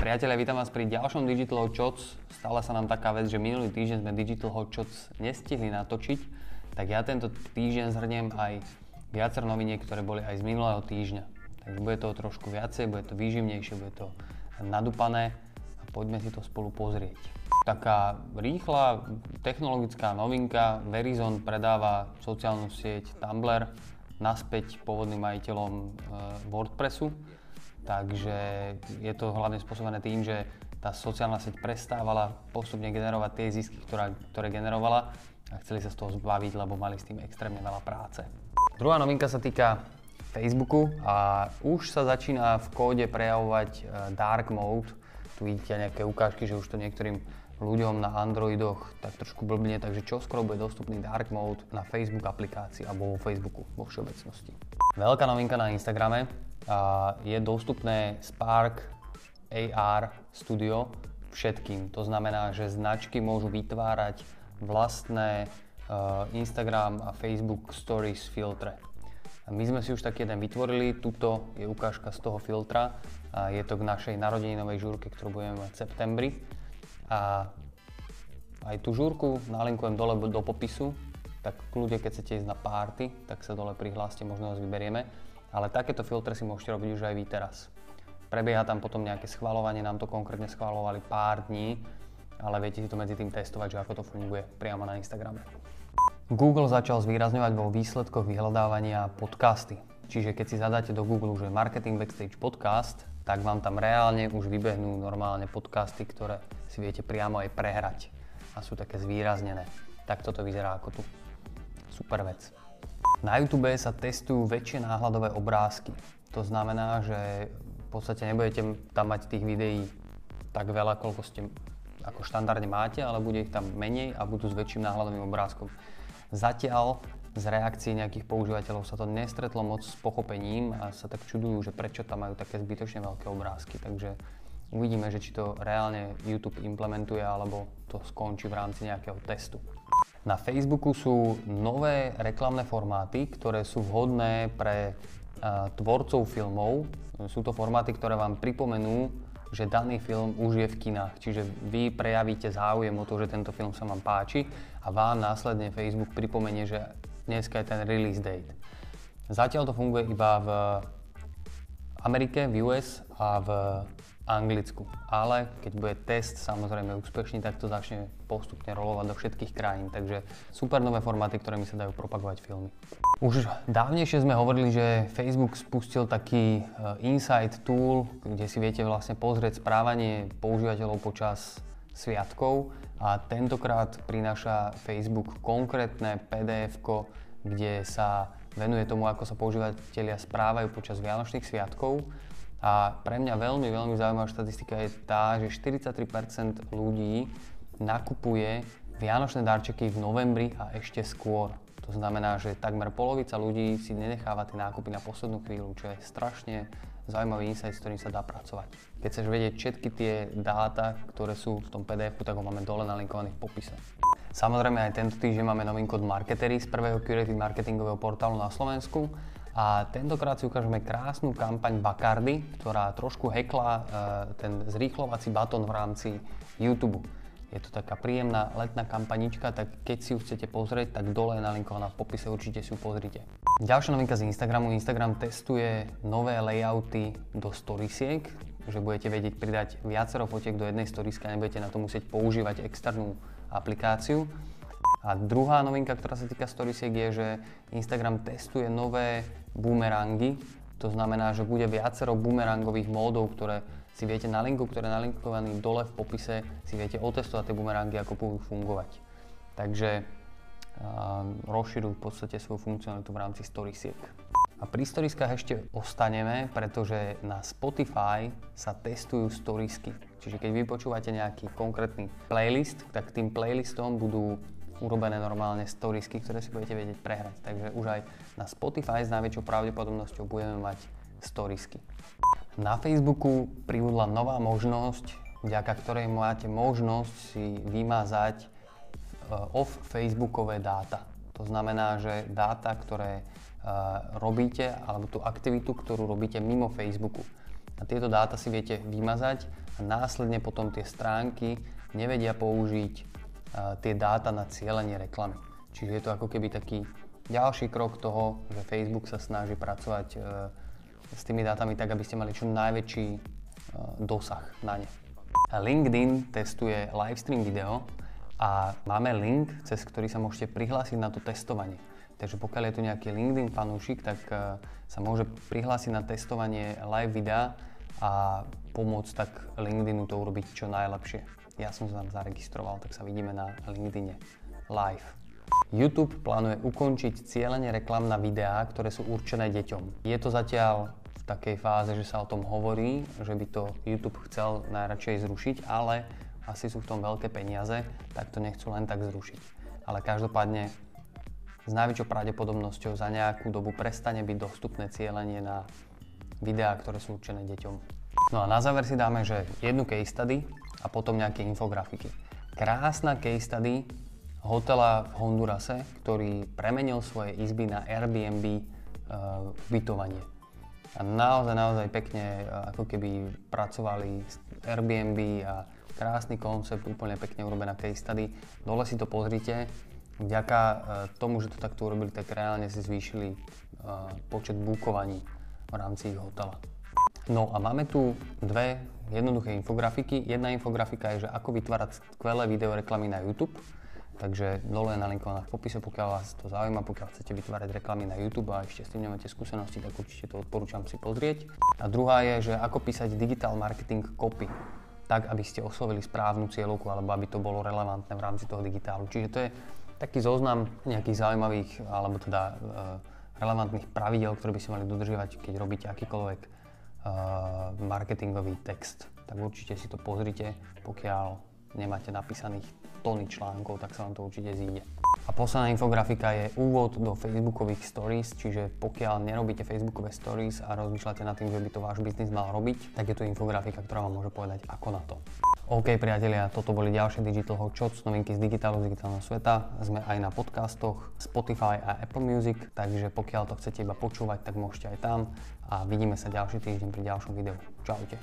Priatelia, vítam vás pri ďalšom Digital Hotshots. Stala sa nám taká vec, že minulý týždeň sme Digital Hotshots nestihli natočiť, tak ja tento týždeň zhrniem aj viacero noviniek, ktoré boli aj z minulého týždňa. Takže bude to trošku viacej, bude to výživnejšie, bude to nadupané a poďme si to spolu pozrieť. Taká rýchla technologická novinka, Verizon predáva sociálnu sieť Tumblr naspäť pôvodným majiteľom e, WordPressu Takže je to hlavne spôsobené tým, že tá sociálna sieť prestávala postupne generovať tie zisky, ktorá, ktoré generovala a chceli sa z toho zbaviť, lebo mali s tým extrémne veľa práce. Druhá novinka sa týka Facebooku a už sa začína v kóde prejavovať e, dark mode. Tu vidíte nejaké ukážky, že už to niektorým ľuďom na Androidoch tak trošku blbne, takže čo skoro bude dostupný dark mode na Facebook aplikácii alebo vo Facebooku vo všeobecnosti. Veľká novinka na Instagrame, je dostupné Spark AR Studio všetkým. To znamená, že značky môžu vytvárať vlastné uh, Instagram a Facebook Stories filtre. My sme si už taký jeden vytvorili, tuto je ukážka z toho filtra. Je to k našej narodeninovej žúrke, ktorú budeme mať v septembri. A aj tú žúrku nalinkujem dole do popisu, tak kľude, keď chcete ísť na párty, tak sa dole prihláste, možno vás vyberieme ale takéto filtre si môžete robiť už aj vy teraz. Prebieha tam potom nejaké schvalovanie, nám to konkrétne schvalovali pár dní, ale viete si to medzi tým testovať, že ako to funguje priamo na Instagrame. Google začal zvýrazňovať vo výsledkoch vyhľadávania podcasty. Čiže keď si zadáte do Google, že Marketing Backstage podcast, tak vám tam reálne už vybehnú normálne podcasty, ktoré si viete priamo aj prehrať a sú také zvýraznené. Tak toto vyzerá ako tu. Super vec. Na YouTube sa testujú väčšie náhľadové obrázky. To znamená, že v podstate nebudete tam mať tých videí tak veľa, koľko ste ako štandardne máte, ale bude ich tam menej a budú s väčším náhľadovým obrázkom. Zatiaľ z reakcií nejakých používateľov sa to nestretlo moc s pochopením a sa tak čudujú, že prečo tam majú také zbytočne veľké obrázky. Takže uvidíme, že či to reálne YouTube implementuje alebo to skončí v rámci nejakého testu. Na Facebooku sú nové reklamné formáty, ktoré sú vhodné pre uh, tvorcov filmov. Sú to formáty, ktoré vám pripomenú, že daný film už je v kinách. Čiže vy prejavíte záujem o to, že tento film sa vám páči a vám následne Facebook pripomenie, že dneska je ten release date. Zatiaľ to funguje iba v Amerike, v US a v Anglicku. Ale keď bude test samozrejme úspešný, tak to začne postupne rolovať do všetkých krajín. Takže super nové formáty, ktorými sa dajú propagovať filmy. Už dávnejšie sme hovorili, že Facebook spustil taký uh, insight tool, kde si viete vlastne pozrieť správanie používateľov počas sviatkov a tentokrát prináša Facebook konkrétne pdf kde sa venuje tomu, ako sa používateľia správajú počas Vianočných sviatkov a pre mňa veľmi, veľmi zaujímavá štatistika je tá, že 43% ľudí nakupuje vianočné darčeky v novembri a ešte skôr. To znamená, že takmer polovica ľudí si nenecháva tie nákupy na poslednú chvíľu, čo je strašne zaujímavý insight, s ktorým sa dá pracovať. Keď chceš vedieť všetky tie dáta, ktoré sú v tom pdf tak ho máme dole nalinkovaný v popise. Samozrejme aj tento týždeň máme novinku od Marketery z prvého curated marketingového portálu na Slovensku a tentokrát si ukážeme krásnu kampaň Bacardi, ktorá trošku hekla e, ten zrýchlovací batón v rámci YouTube. Je to taká príjemná letná kampanička, tak keď si ju chcete pozrieť, tak dole je nalinkovaná v popise, určite si ju pozrite. Ďalšia novinka z Instagramu. Instagram testuje nové layouty do storiesiek, že budete vedieť pridať viacero fotiek do jednej storieska a nebudete na to musieť používať externú aplikáciu. A druhá novinka, ktorá sa týka storiesiek je, že Instagram testuje nové boomerangy. To znamená, že bude viacero boomerangových módov, ktoré si viete na linku, ktoré je nalinkovaný dole v popise, si viete otestovať tie boomerangy, ako budú fungovať. Takže rozširujú v podstate svoju funkcionalitu v rámci storiesiek. A pri storieskách ešte ostaneme, pretože na Spotify sa testujú storiesky. Čiže keď vy počúvate nejaký konkrétny playlist, tak tým playlistom budú urobené normálne storiesky, ktoré si budete vedieť prehrať. Takže už aj na Spotify s najväčšou pravdepodobnosťou budeme mať storiesky. Na Facebooku pribudla nová možnosť, vďaka ktorej máte možnosť si vymazať eh, off Facebookové dáta. To znamená, že dáta, ktoré eh, robíte, alebo tú aktivitu, ktorú robíte mimo Facebooku. a tieto dáta si viete vymazať a následne potom tie stránky nevedia použiť tie dáta na cieľenie reklamy. Čiže je to ako keby taký ďalší krok toho, že Facebook sa snaží pracovať uh, s tými dátami tak, aby ste mali čo najväčší uh, dosah na ne. LinkedIn testuje livestream video a máme link, cez ktorý sa môžete prihlásiť na to testovanie. Takže pokiaľ je tu nejaký LinkedIn fanúšik, tak uh, sa môže prihlásiť na testovanie live videa a pomôcť tak LinkedInu to urobiť čo najlepšie. Ja som sa tam zaregistroval, tak sa vidíme na LinkedIne live. YouTube plánuje ukončiť cieľenie reklam na videá, ktoré sú určené deťom. Je to zatiaľ v takej fáze, že sa o tom hovorí, že by to YouTube chcel najradšej zrušiť, ale asi sú v tom veľké peniaze, tak to nechcú len tak zrušiť. Ale každopádne s najväčšou pravdepodobnosťou za nejakú dobu prestane byť dostupné cieľenie na videá, ktoré sú určené deťom. No a na záver si dáme, že jednu case study a potom nejaké infografiky. Krásna case study hotela v Hondurase, ktorý premenil svoje izby na Airbnb uh, bytovanie. A naozaj, naozaj pekne uh, ako keby pracovali s Airbnb a krásny koncept, úplne pekne urobená case study. Dole si to pozrite. Vďaka uh, tomu, že to takto urobili, tak reálne si zvýšili uh, počet búkovaní v rámci ich hotela. No a máme tu dve jednoduché infografiky. Jedna infografika je, že ako vytvárať skvelé videoreklamy na YouTube Takže dole je nalinkovaná v popise, pokiaľ vás to zaujíma, pokiaľ chcete vytvárať reklamy na YouTube a ešte s tým nemáte skúsenosti, tak určite to odporúčam si pozrieť. A druhá je, že ako písať digital marketing copy tak, aby ste oslovili správnu cieľovku alebo aby to bolo relevantné v rámci toho digitálu. Čiže to je taký zoznam nejakých zaujímavých alebo teda e, relevantných pravidel, ktoré by ste mali dodržiavať, keď robíte akýkoľvek marketingový text. Tak určite si to pozrite, pokiaľ nemáte napísaných tony článkov, tak sa vám to určite zíde. A posledná infografika je úvod do Facebookových stories, čiže pokiaľ nerobíte Facebookové stories a rozmýšľate nad tým, že by to váš biznis mal robiť, tak je tu infografika, ktorá vám môže povedať ako na to. OK priatelia, toto boli ďalšie Digital Hot Shots, novinky z digitálu, z digitálneho sveta. Sme aj na podcastoch Spotify a Apple Music, takže pokiaľ to chcete iba počúvať, tak môžete aj tam. A vidíme sa ďalší týždeň pri ďalšom videu. Čaute.